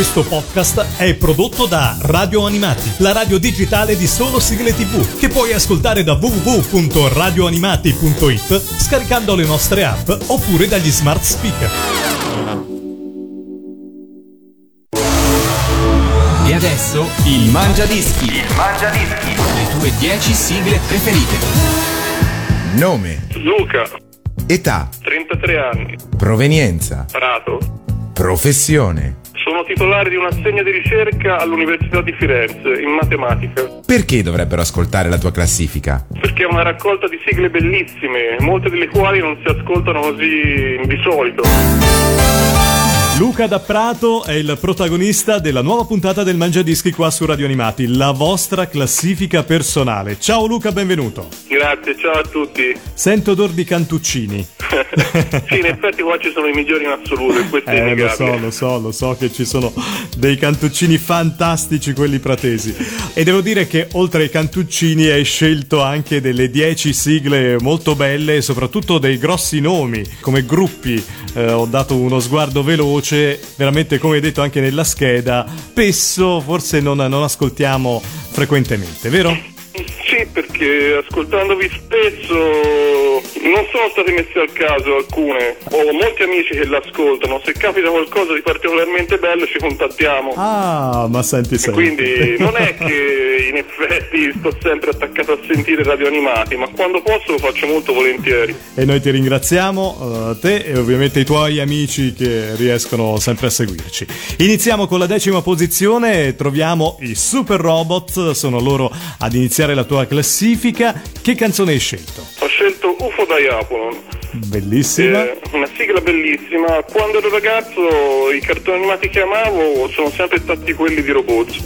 Questo podcast è prodotto da Radio Animati, la radio digitale di solo sigle tv, che puoi ascoltare da www.radioanimati.it scaricando le nostre app oppure dagli smart speaker. E adesso il Mangia Dischi. Il Mangia Dischi. Le tue 10 sigle preferite. Nome, Luca, età, 33 anni, provenienza, Prato. professione. Sono titolare di un assegno di ricerca all'Università di Firenze in matematica, Perché dovrebbero ascoltare la tua classifica? perché è una raccolta di sigle bellissime, molte delle quali non si ascoltano così di solito. Luca da Prato è il protagonista della nuova puntata del Mangiadischi qua su Radio Animati, la vostra classifica personale. Ciao Luca, benvenuto. Grazie, ciao a tutti. Sento odor di cantuccini. sì, in effetti qua ci sono i migliori in assoluto, e questo è Eh, lo so, lo so, lo so che ci sono dei cantuccini fantastici quelli pratesi. E devo dire che oltre ai cantuccini hai scelto anche delle 10 sigle molto belle e soprattutto dei grossi nomi come gruppi. Eh, ho dato uno sguardo veloce, veramente come detto anche nella scheda, spesso forse non, non ascoltiamo frequentemente, vero? Sì, perché ascoltandovi spesso non sono state messe al caso alcune. Ho molti amici che l'ascoltano, se capita qualcosa di particolarmente bello ci contattiamo. Ah, ma senti, senti. Quindi non è che in effetti sto sempre attaccato a sentire radio animati, ma quando posso lo faccio molto volentieri. E noi ti ringraziamo, eh, te e ovviamente i tuoi amici che riescono sempre a seguirci. Iniziamo con la decima posizione troviamo i Super Robot, sono loro ad iniziare la tua classifica. Che canzone hai scelto? Ho scelto UFO Diapolon, Bellissima. eh, una sigla bellissima. Quando ero ragazzo i cartoni animati che amavo sono sempre stati quelli di robots.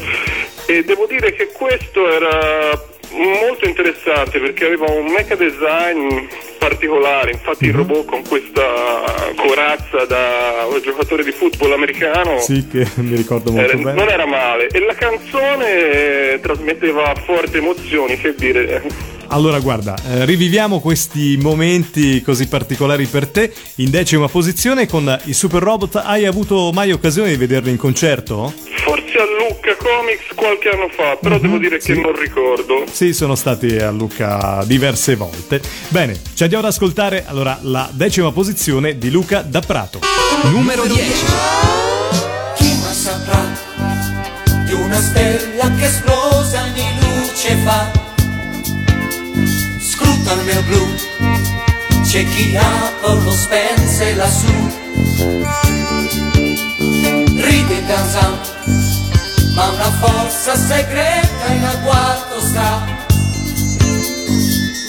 E devo dire che questo era molto interessante perché aveva un mecha design particolare, infatti il robot con questa corazza da giocatore di football americano Sì, che mi ricordo molto era- bene. non era male e la canzone eh, trasmetteva forti emozioni, che dire. Allora, guarda, eh, riviviamo questi momenti così particolari per te. In decima posizione con i Super Robot, hai avuto mai occasione di vederli in concerto? Forse a Lucca Comics qualche anno fa, però devo dire che sì. non ricordo. Sì, sono stati a Luca diverse volte. Bene, ci andiamo ad ascoltare allora la decima posizione di Luca da Prato. Numero 10. Chi mai saprà di una stella che esplosa di luce fa? Mio blu, c'è chi ha lo spense lassù. Ride danza, ma una forza segreta in agguato sta.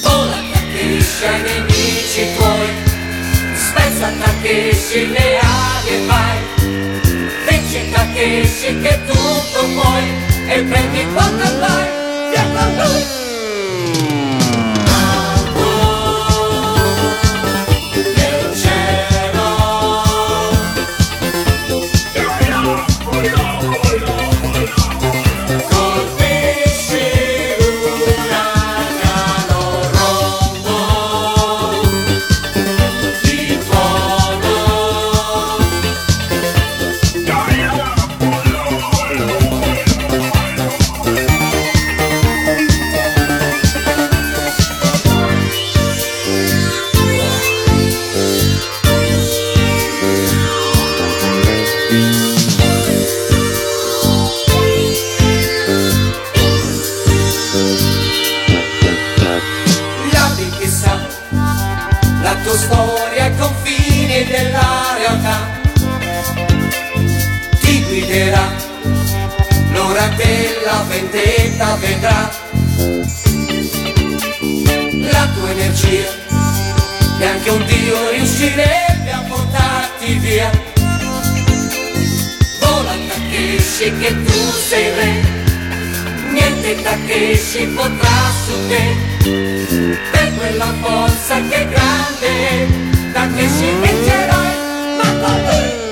Vola Takeshi ai nemici tuoi, spezza Takeshi le ali e vai. Vinci Takeshi che tutto puoi e prendi quanto vai, via con lui. Confini della realtà ti guiderà? L'ora della vendetta vedrà. La tua energia e anche un dio riuscirebbe a portarti via. Vola Takeshi che tu sei re. Niente Takeshi potrà su te. Per quella forza che è grande Takeshi vincerai ma con lui Alma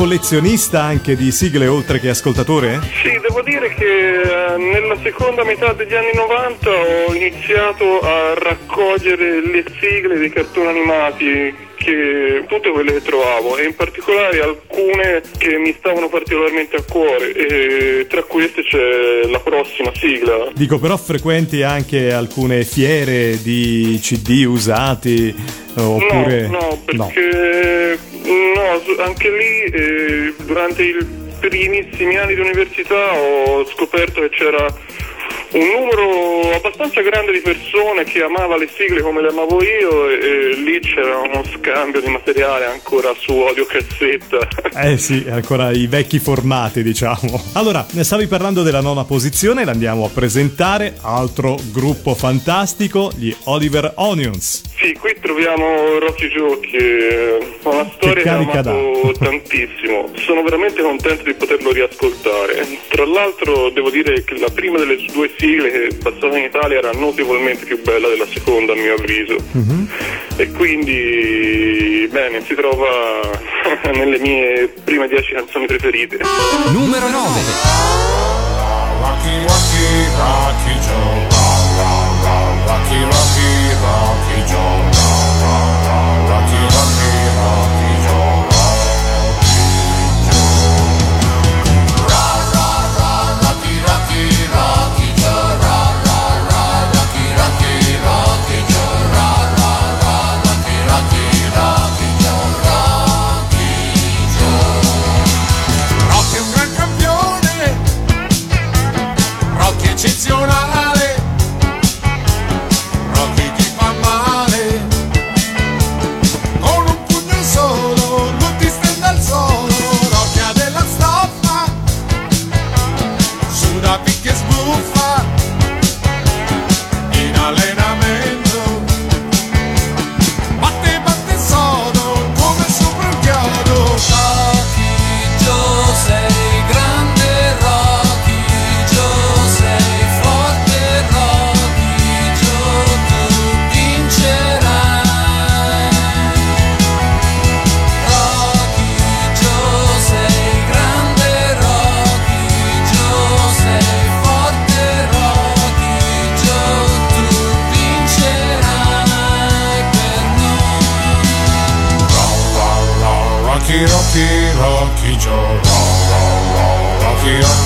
collezionista anche di sigle oltre che ascoltatore? Sì, devo dire che eh, nella seconda metà degli anni 90 ho iniziato a raccogliere le sigle dei cartoni animati che tutte quelle che trovavo e in particolare alcune che mi stavano particolarmente a cuore e tra queste c'è la prossima sigla. Dico però frequenti anche alcune fiere di CD usati oppure No, no, perché no, anche lì eh, durante i primissimi anni di università ho scoperto che c'era un numero abbastanza grande di persone che amava le sigle come le amavo io e, e lì c'era uno scambio di materiale ancora su audiocassetta. Eh sì, ancora i vecchi formati, diciamo. Allora, ne stavi parlando della nona posizione, l'andiamo a presentare. Altro gruppo fantastico, gli Oliver Onions. Sì, qui troviamo Rocky Joe che è una storia che, carica amato tantissimo. Sono veramente contento di poterlo riascoltare. Tra l'altro devo dire che la prima delle due sigle che passava in Italia era notevolmente più bella della seconda a mio avviso. E quindi bene, si trova nelle mie prime dieci canzoni preferite. Numero 9. Rocky, Rocky, Rocky Joe. Rocky, Rocky, Rocky Rocky,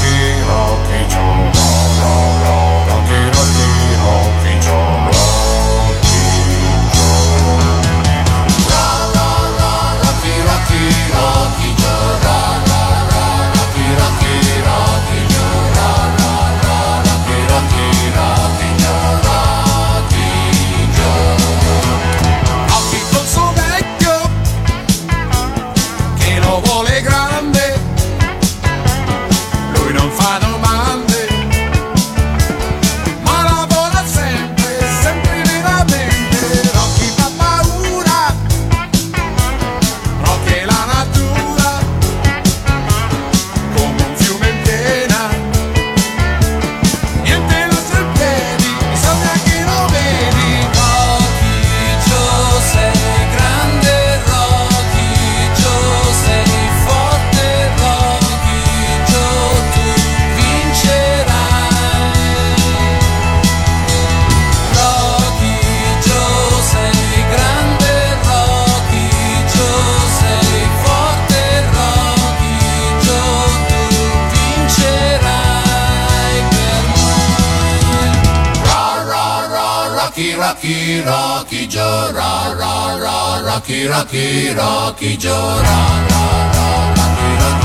Rocky Rocky Rocky Joe ra ra ra Rocky Rocky Rocky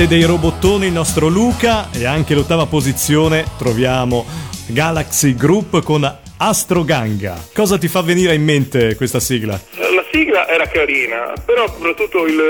Parte dei robottoni il nostro Luca e anche l'ottava posizione troviamo Galaxy Group con Astroganga. Cosa ti fa venire in mente questa sigla? La sigla era carina, però soprattutto il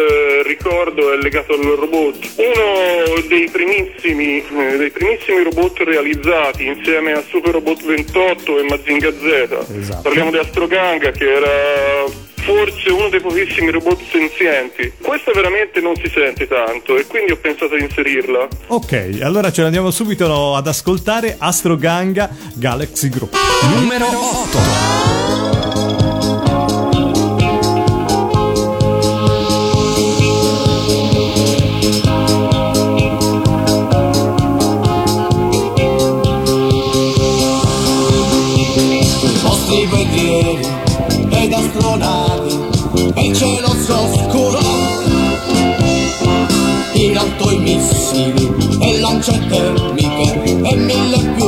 ricordo è legato al robot. Uno dei primissimi, eh, dei primissimi robot realizzati insieme a Super Robot 28 e Mazinga Z. Esatto. Parliamo di Astroganga che era forse uno dei pochissimi robot senzienti. Questa veramente non si sente tanto e quindi ho pensato di inserirla. Ok, allora ce l'andiamo subito ad ascoltare Astroganga Galaxy Group. Numero 8. Alto i missili e lance termiche e mille più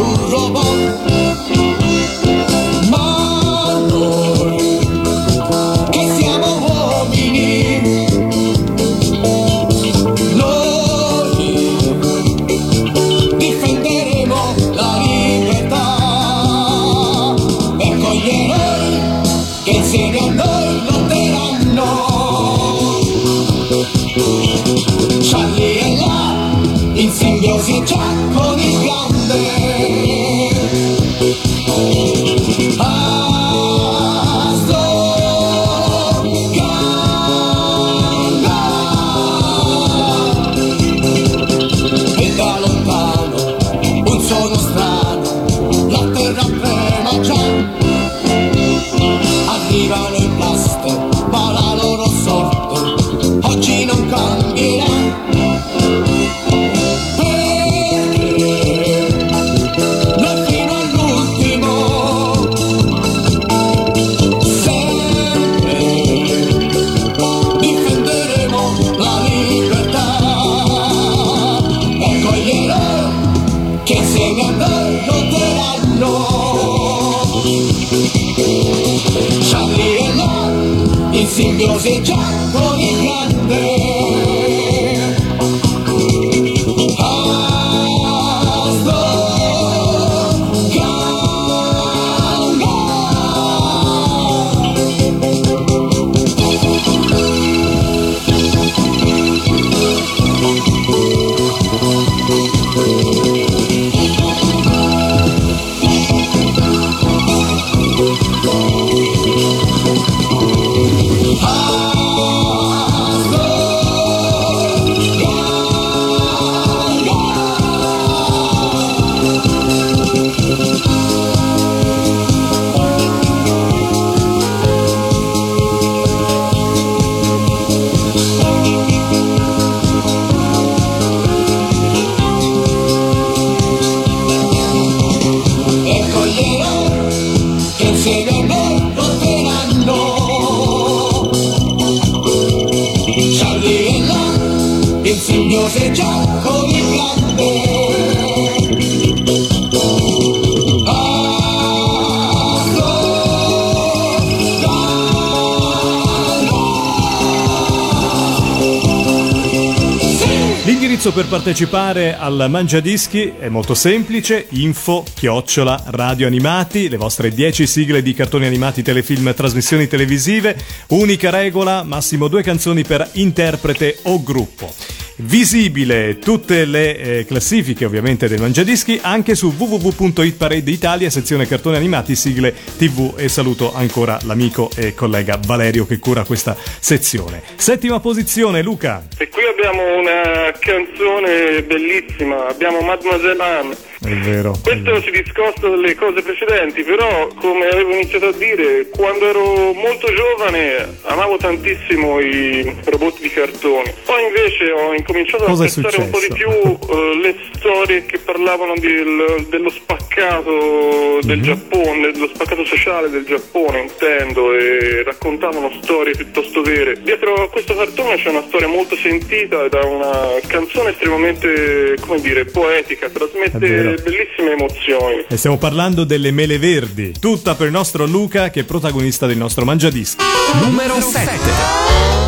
Per partecipare al Mangiadischi è molto semplice, info chiocciola radio animati, le vostre 10 sigle di cartoni animati, telefilm, trasmissioni televisive, unica regola, massimo due canzoni per interprete o gruppo. Visibile tutte le eh, classifiche ovviamente del Mangiadischi anche su www.hitparade Italia, sezione cartoni animati, sigle tv e saluto ancora l'amico e collega Valerio che cura questa sezione. Settima posizione Luca. E qui abbiamo una canzone bellissima, abbiamo Mademoiselle Anne. È vero. Questo si discosta dalle cose precedenti, però come avevo iniziato a dire, quando ero molto giovane amavo tantissimo i robot di cartone. Poi invece ho incominciato Cosa a apprezzare un po' di più eh, le storie che parlavano del- dello spaccato del Mhm. Giappone, dello spaccato sociale del Giappone, intendo, e raccontavano storie piuttosto vere. Dietro a questo cartone c'è una storia molto sentita ed ha una canzone estremamente, come dire, poetica, trasmette vero. bellissime emozioni. E stiamo parlando delle mele verdi, tutta per il nostro Luca che è protagonista del nostro Mangiadischi. Numero 7.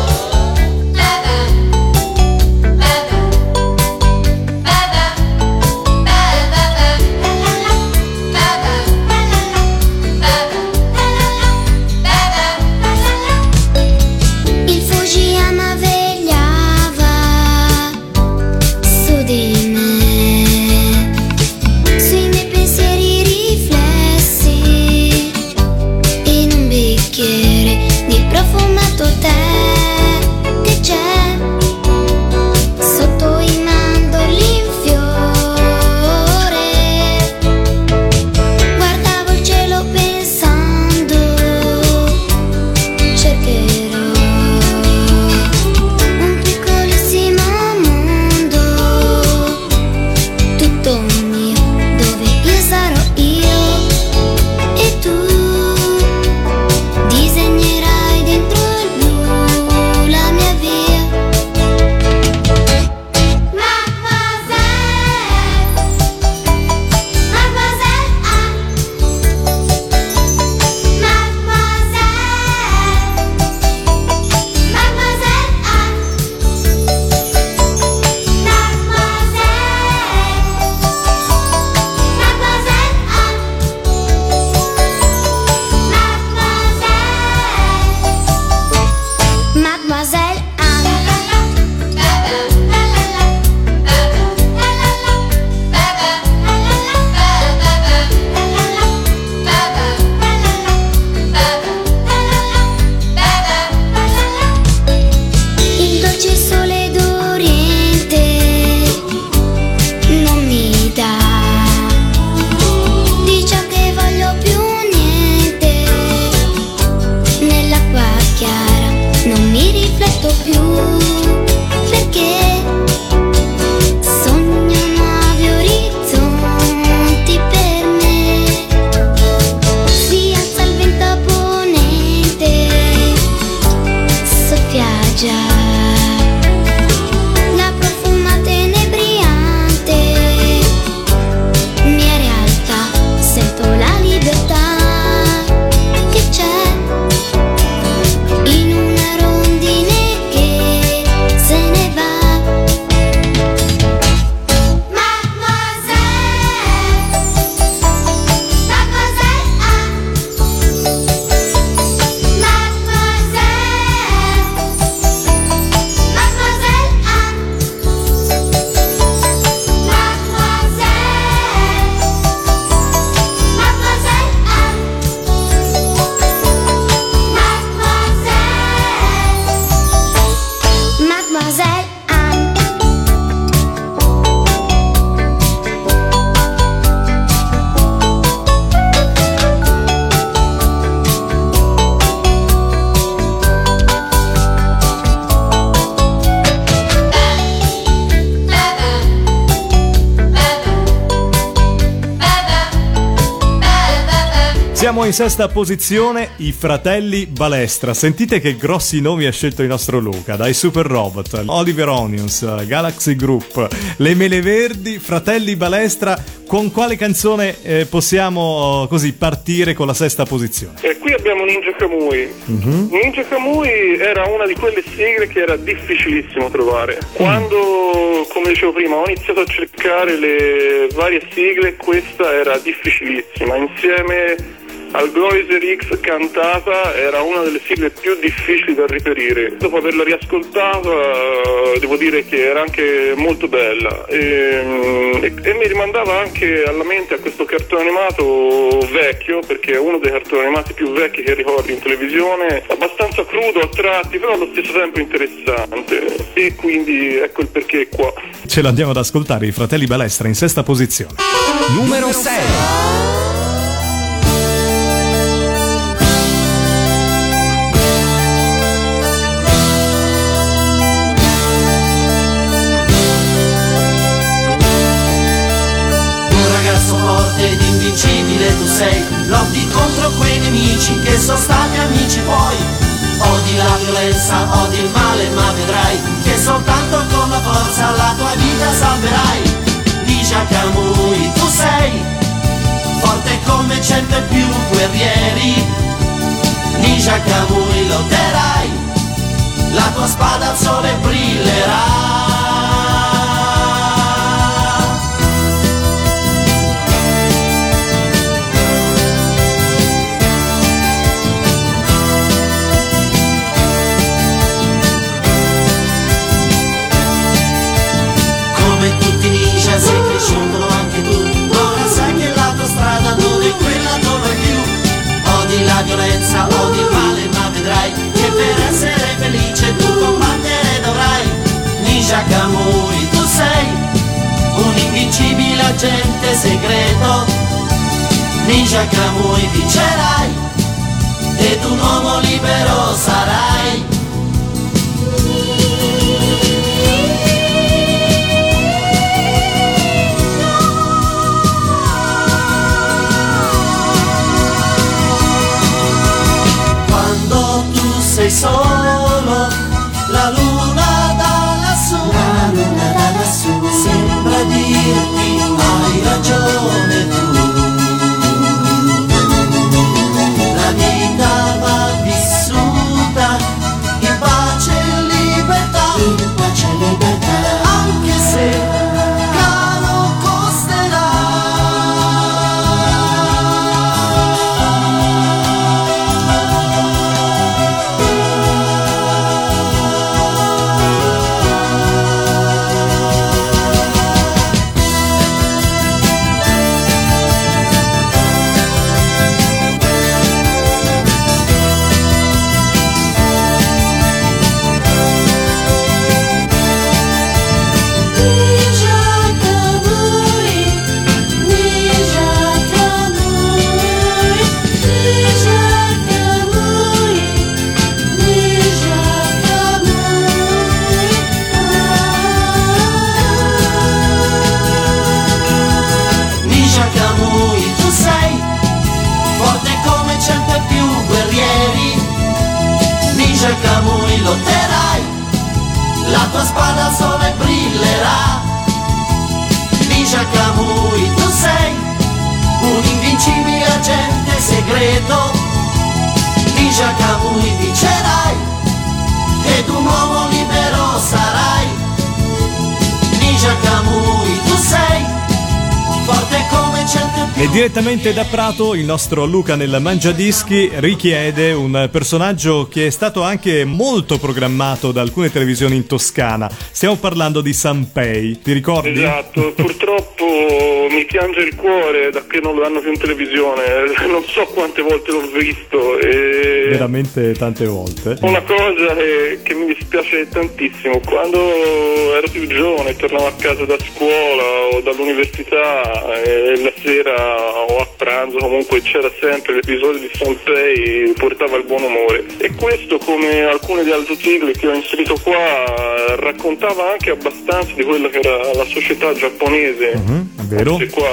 Sesta posizione i fratelli Balestra. Sentite che grossi nomi ha scelto il nostro Luca, dai Super Robot, Oliver Onions, Galaxy Group, Le Mele Verdi, Fratelli Balestra. Con quale canzone eh, possiamo così partire con la sesta posizione? E qui abbiamo Ninja Kamui. Ninja Kamui era una di quelle sigle che era difficilissimo trovare. Quando, come dicevo prima, ho iniziato a cercare le varie sigle, questa era difficilissima. Insieme al Gloiser X cantata era una delle sigle più difficili da reperire. Dopo averla riascoltata eh, devo dire che era anche molto bella e, mm, e- e mi rimandava anche alla mente a questo cartone animato vecchio perché è uno dei cartoni animati più vecchi che ricordo in televisione, abbastanza crudo a tratti però allo stesso tempo interessante e quindi ecco il perché è qua. Ce l'andiamo ad ascoltare, i fratelli Balestra in sesta posizione. Numero 6. Che sono stati amici poi Odi la violenza, odi il male ma vedrai Che soltanto con la forza la tua vita salverai. Ninja Kamui tu sei Forte come cento e più guerrieri. Ninja Kamui lotterai. La tua spada al sole brillerà felice tu combattere dovrai. Ninja Kamui tu sei Un invincibile agente segreto. Ninja Kamui vincerai Ed un uomo libero sarai direttamente da Prato il nostro Luca nel Mangiadischi richiede un personaggio che è stato anche molto programmato da alcune televisioni in Toscana. Stiamo parlando di Sanpei, ti ricordi? Esatto, purtroppo mi piange il cuore da che non lo danno più in televisione, non so quante volte l'ho visto e Veramente tante volte. una cosa che, che mi dispiace tantissimo, quando ero più giovane, tornavo a casa da scuola o dall'università e la sera o a pranzo comunque c'era sempre l'episodio di Sanpei portava il buon umore e questo come alcune delle altre sigle che ho inserito qua raccontava anche abbastanza di quella che era la società giapponese Mhm, è vero. Qua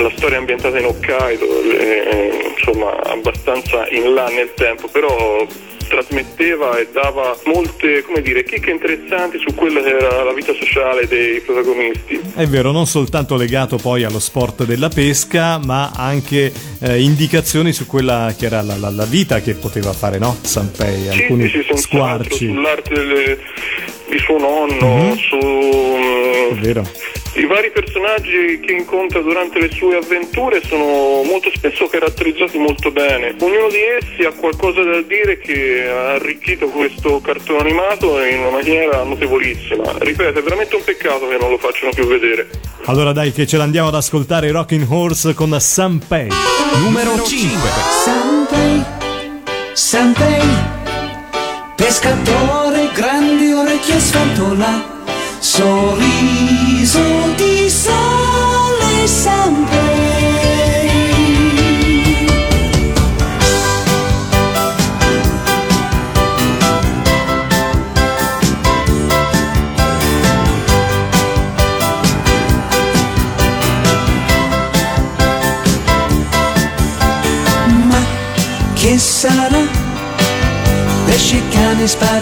la storia è ambientata in Hokkaido, eh, insomma abbastanza in là nel tempo, però trasmetteva e dava molte come dire, chicche interessanti su quella che era la vita sociale dei protagonisti. È vero, non soltanto legato poi allo sport della pesca, ma anche eh, indicazioni su quella che era la, la- la vita che poteva fare, no? Sanpei, Sì, alcuni sì, sì, squarci. sull'arte delle- di suo nonno, Mhm. su vero. i vari personaggi che incontra durante le sue avventure sono molto spesso caratterizzati molto bene. Ognuno di essi ha qualcosa da dire che ha arricchito questo cartone animato in una maniera notevolissima. Ripeto, è veramente un peccato che non lo facciano più vedere. Allora dai che ce l'andiamo ad ascoltare Rocking Horse con Sanpei. Numero 5. Sanpei, Sanpei, pescatore, grandi orecchie sventola, sorriso di sole Sanpei. by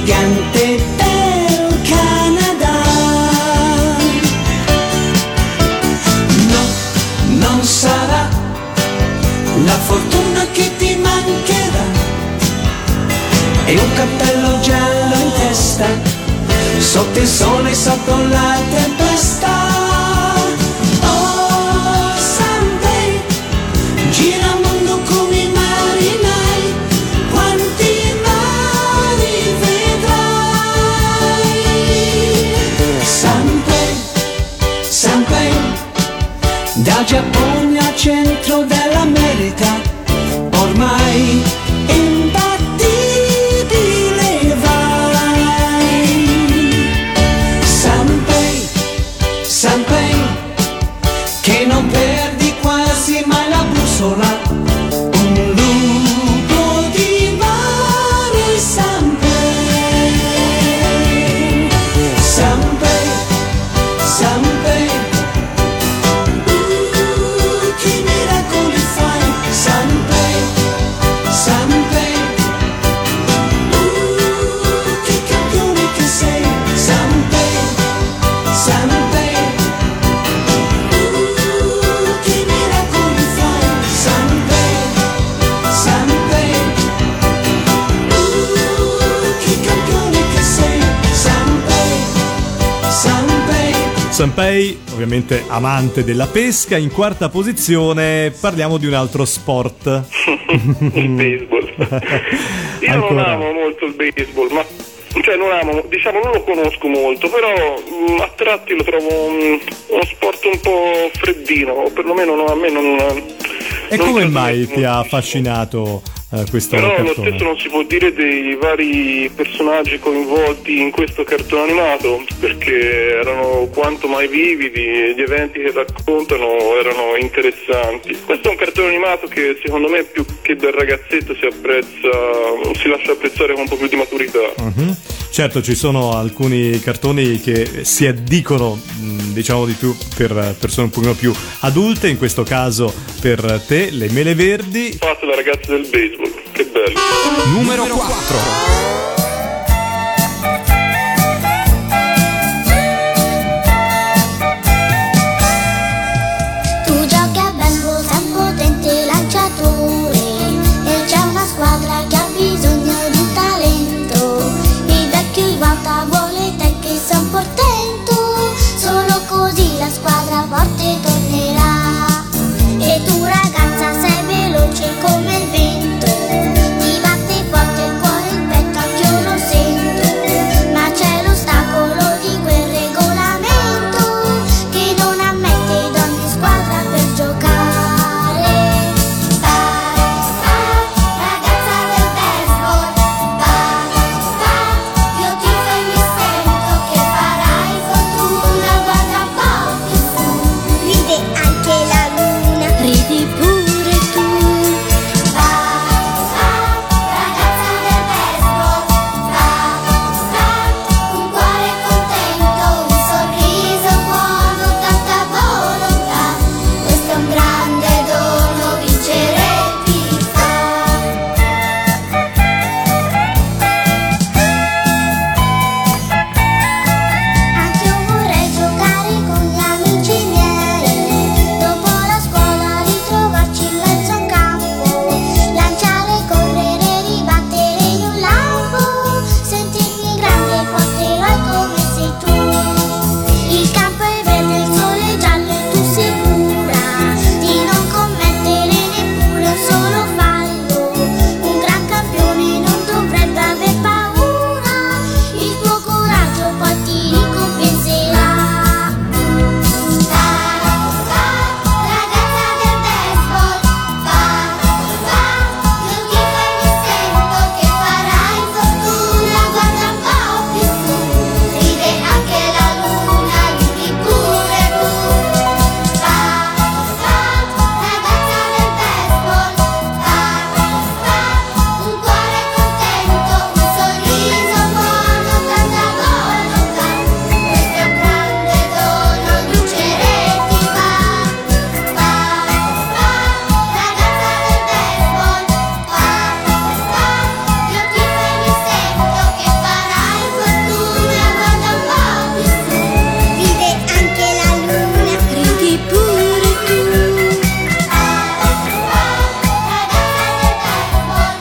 began Sanpei, ovviamente amante della pesca, in quarta posizione parliamo di un altro sport. il baseball. Io non Ancora. amo molto il baseball, ma cioè non amo, diciamo non lo conosco molto, però mh, a tratti lo trovo un- uno sport un po' freddino, o perlomeno no, a me non E non come mai ti ha affascinato eh, questo Però lo cartone. stesso non si può dire dei vari personaggi coinvolti in questo cartone animato, perché erano quanto mai vividi e gli eventi che raccontano erano interessanti. Questo è un cartone animato che secondo me più che del ragazzetto si apprezza, si lascia apprezzare con un po' più di maturità. Mhm. Certo, ci sono alcuni cartoni che si addicono, mh, diciamo di più, per persone un pochino più adulte, in questo caso per te, le mele verdi. Fatto da ragazzi del baseball, che bello. Numero 4.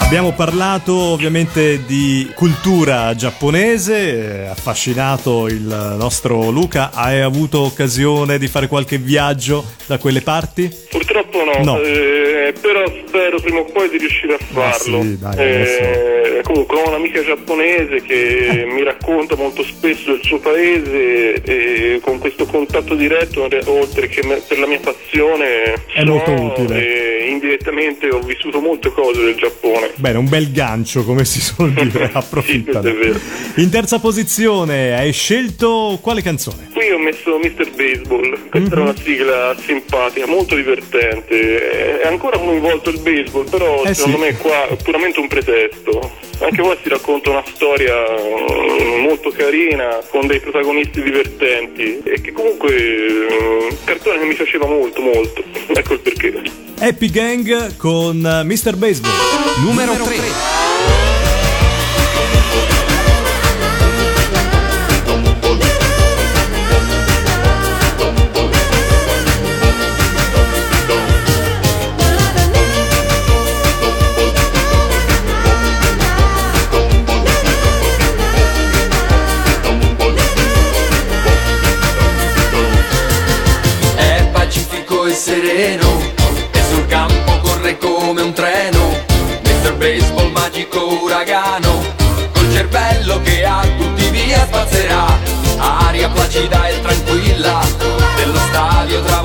Abbiamo parlato ovviamente di cultura giapponese, eh, affascinato il nostro Luca. Hai avuto occasione di fare qualche viaggio da quelle parti? Purtroppo no, No. eh, però spero prima o poi di riuscire a Ma farlo. sì, dai, Eh, comunque ho un'amica giapponese che mi racconta molto spesso del suo paese e con questo contatto diretto, oltre che per la mia passione, È molto utile. indirettamente ho vissuto molte cose del Giappone. Bene, un bel gancio, come si suol dire, è vero. In terza posizione hai scelto quale canzone? Qui ho messo Mr. Baseball, questa era una Mhm. sigla simpatica, molto divertente. È ancora coinvolto il baseball, però Eh secondo sì. me qua è puramente un pretesto. Anche qua si racconta una storia mm, molto carina, con dei protagonisti divertenti e che comunque mm, cartone che mi faceva molto molto. Ecco il perché. Happy Gang con eh, Mr. Baseball. Numero 3. È pacifico e sereno magico uragano Col cervello che a tutti via spazzerà Aria placida e tranquilla Dello stadio travolgente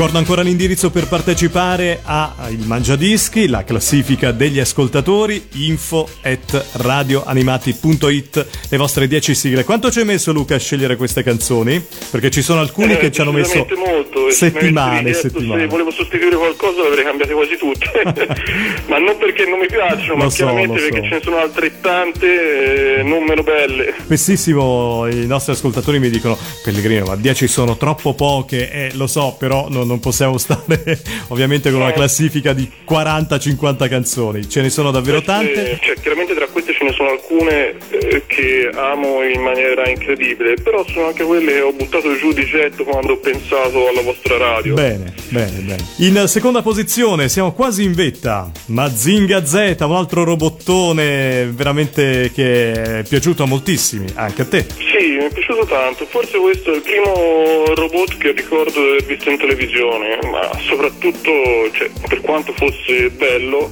Ricordo ancora l'indirizzo per partecipare a Il Mangiadischi, la classifica degli ascoltatori, info at radioanimati.it, le vostre 10 sigle. Quanto ci hai messo Luca a scegliere queste canzoni? Perché ci sono alcuni Eh, che ci hanno messo molto. settimane, richiesto settimane. Se volevo sostituire qualcosa le avrei cambiate quasi tutte. ma non perché non mi piacciono, Lo ma so, chiaramente lo perché so. ce ne sono altrettante eh, non meno belle. Spessissimo i nostri ascoltatori mi dicono Pellegrino ma 10 sono troppo poche eh, lo so però no- non possiamo stare ovviamente con una classifica di 40-50 canzoni ce ne sono davvero tante Eh, cioè, chiaramente tra queste ce ne sono alcune eh, che amo in maniera incredibile, però sono anche quelle che ho buttato giù di getto quando ho pensato alla vostra radio. Bene, bene, bene. In seconda posizione siamo quasi in vetta. Mazinga Z, un altro robottone veramente che è piaciuto a moltissimi, anche a te. Sì, mi piaciuto tanto. Forse questo è il primo robot che ricordo di aver visto in televisione, ma soprattutto, cioè, per quanto fosse bello,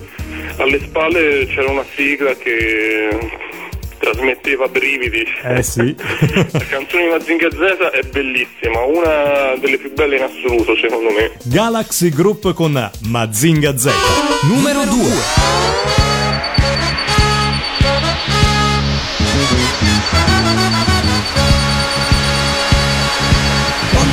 alle spalle c'era una sigla che trasmetteva brividi. Eh sì. La canzone di Mazinga Z è bellissima, una delle più belle in assoluto, secondo me. Galaxy Group con Mazinga Z. Numero 2.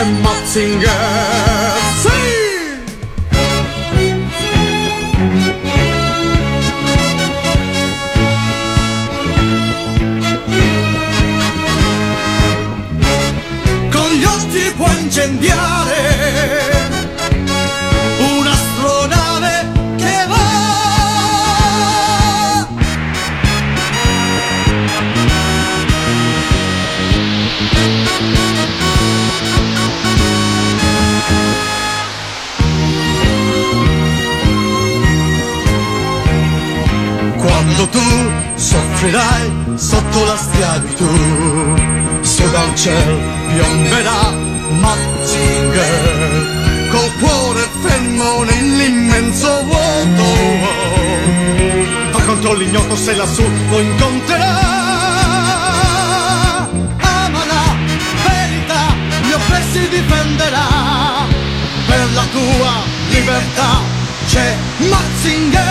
c'è Matzinger Sì! Con gli occhi può incendiare Quando tu soffrirai sotto la schiavitù, su dal cielo piomberà Mazinger, col cuore fermo nell'immenso vuoto. Va contro l'ignoto se lassù lo incontrerà. Ama la verità, gli oppressi difenderà. Per la tua libertà c'è Mazinger.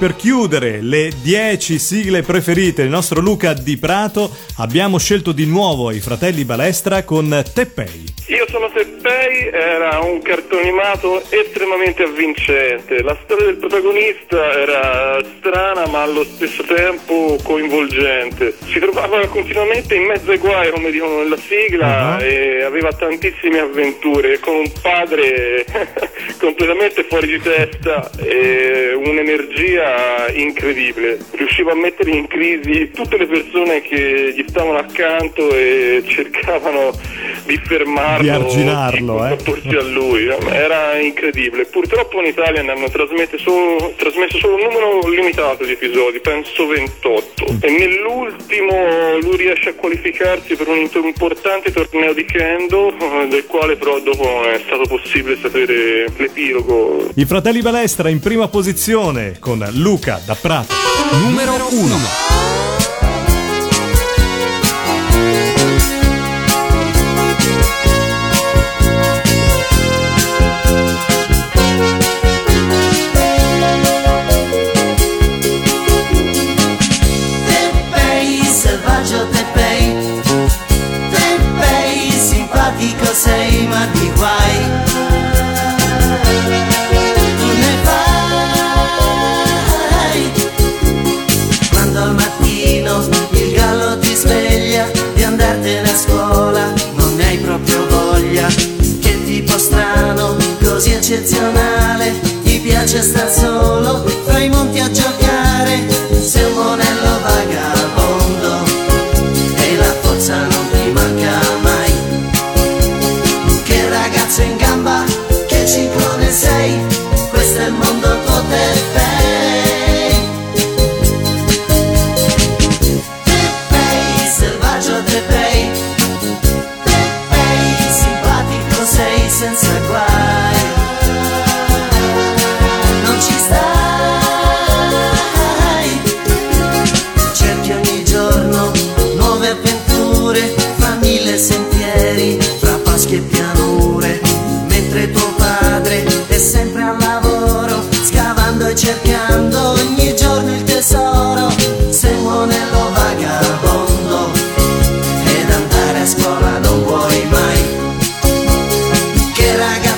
Per chiudere le 10 sigle preferite del nostro Luca Di Prato abbiamo scelto di nuovo i fratelli Balestra con Teppei. Io sono Teppei, era un cartone animato estremamente avvincente. La storia del protagonista era strana ma allo stesso tempo coinvolgente. Si trovava continuamente in mezzo ai guai, come dicono nella sigla, Uh-huh. e aveva tantissime avventure con un padre completamente fuori di testa e un'energia incredibile. Riusciva a mettere in crisi tutte le persone che gli stavano accanto e cercavano di fermarlo, Di arginarlo, eh. opporsi a lui. Era incredibile. Purtroppo in Italia ne hanno trasmette solo- trasmesso solo un numero limitato di episodi, penso 28. E nell'ultimo lui riesce a qualificarsi per un importante torneo di kendo, eh, del quale però dopo è stato possibile sapere l'epilogo. I fratelli Balestra in prima posizione con Luca da Prato. Numero 1.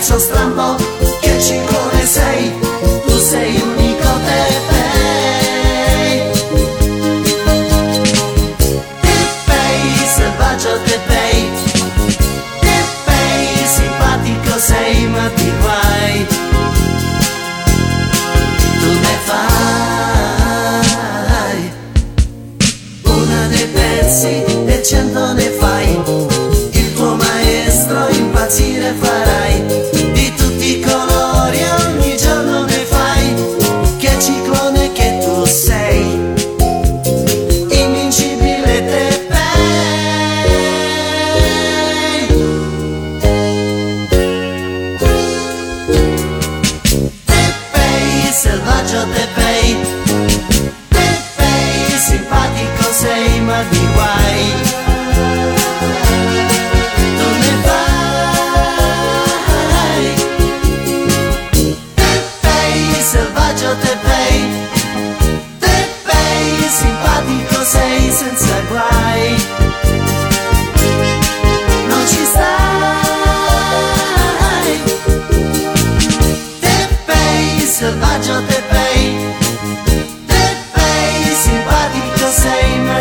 Che ragazzo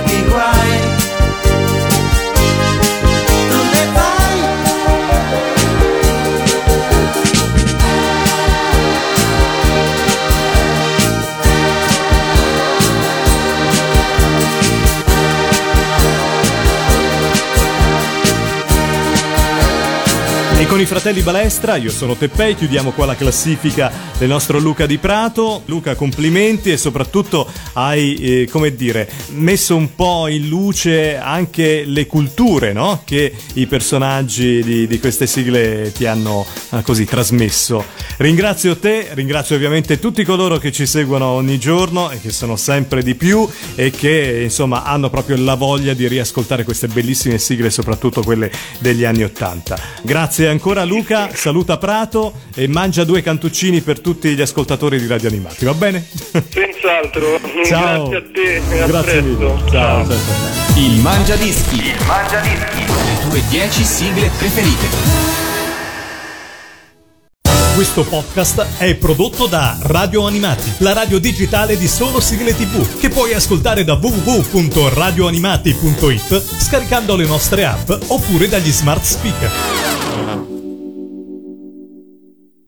sei ma con i fratelli Balestra, io sono Teppei, chiudiamo qua la classifica del nostro Luca di Prato. Luca, complimenti e soprattutto hai, eh, come dire, messo un po' in luce anche le culture, no? Che i personaggi di, di queste sigle ti hanno eh, così trasmesso. Ringrazio te, ringrazio ovviamente tutti coloro che ci seguono ogni giorno e che sono sempre di più e che insomma hanno proprio la voglia di riascoltare queste bellissime sigle, soprattutto quelle degli anni Ottanta. Grazie ancora Luca, saluta Prato e mangia due cantuccini per tutti gli ascoltatori di Radio Animati, va bene? Senz'altro. Ciao. Grazie a te e a Grazie presto. mille. Ciao, ciao, ciao. Il Mangia Dischi. Il Mangia Dischi. Le tue 10 sigle preferite. Questo podcast è prodotto da Radio Animati, la radio digitale di solo sigle tv, che puoi ascoltare da www.radioanimati.it scaricando le nostre app oppure dagli smart speaker.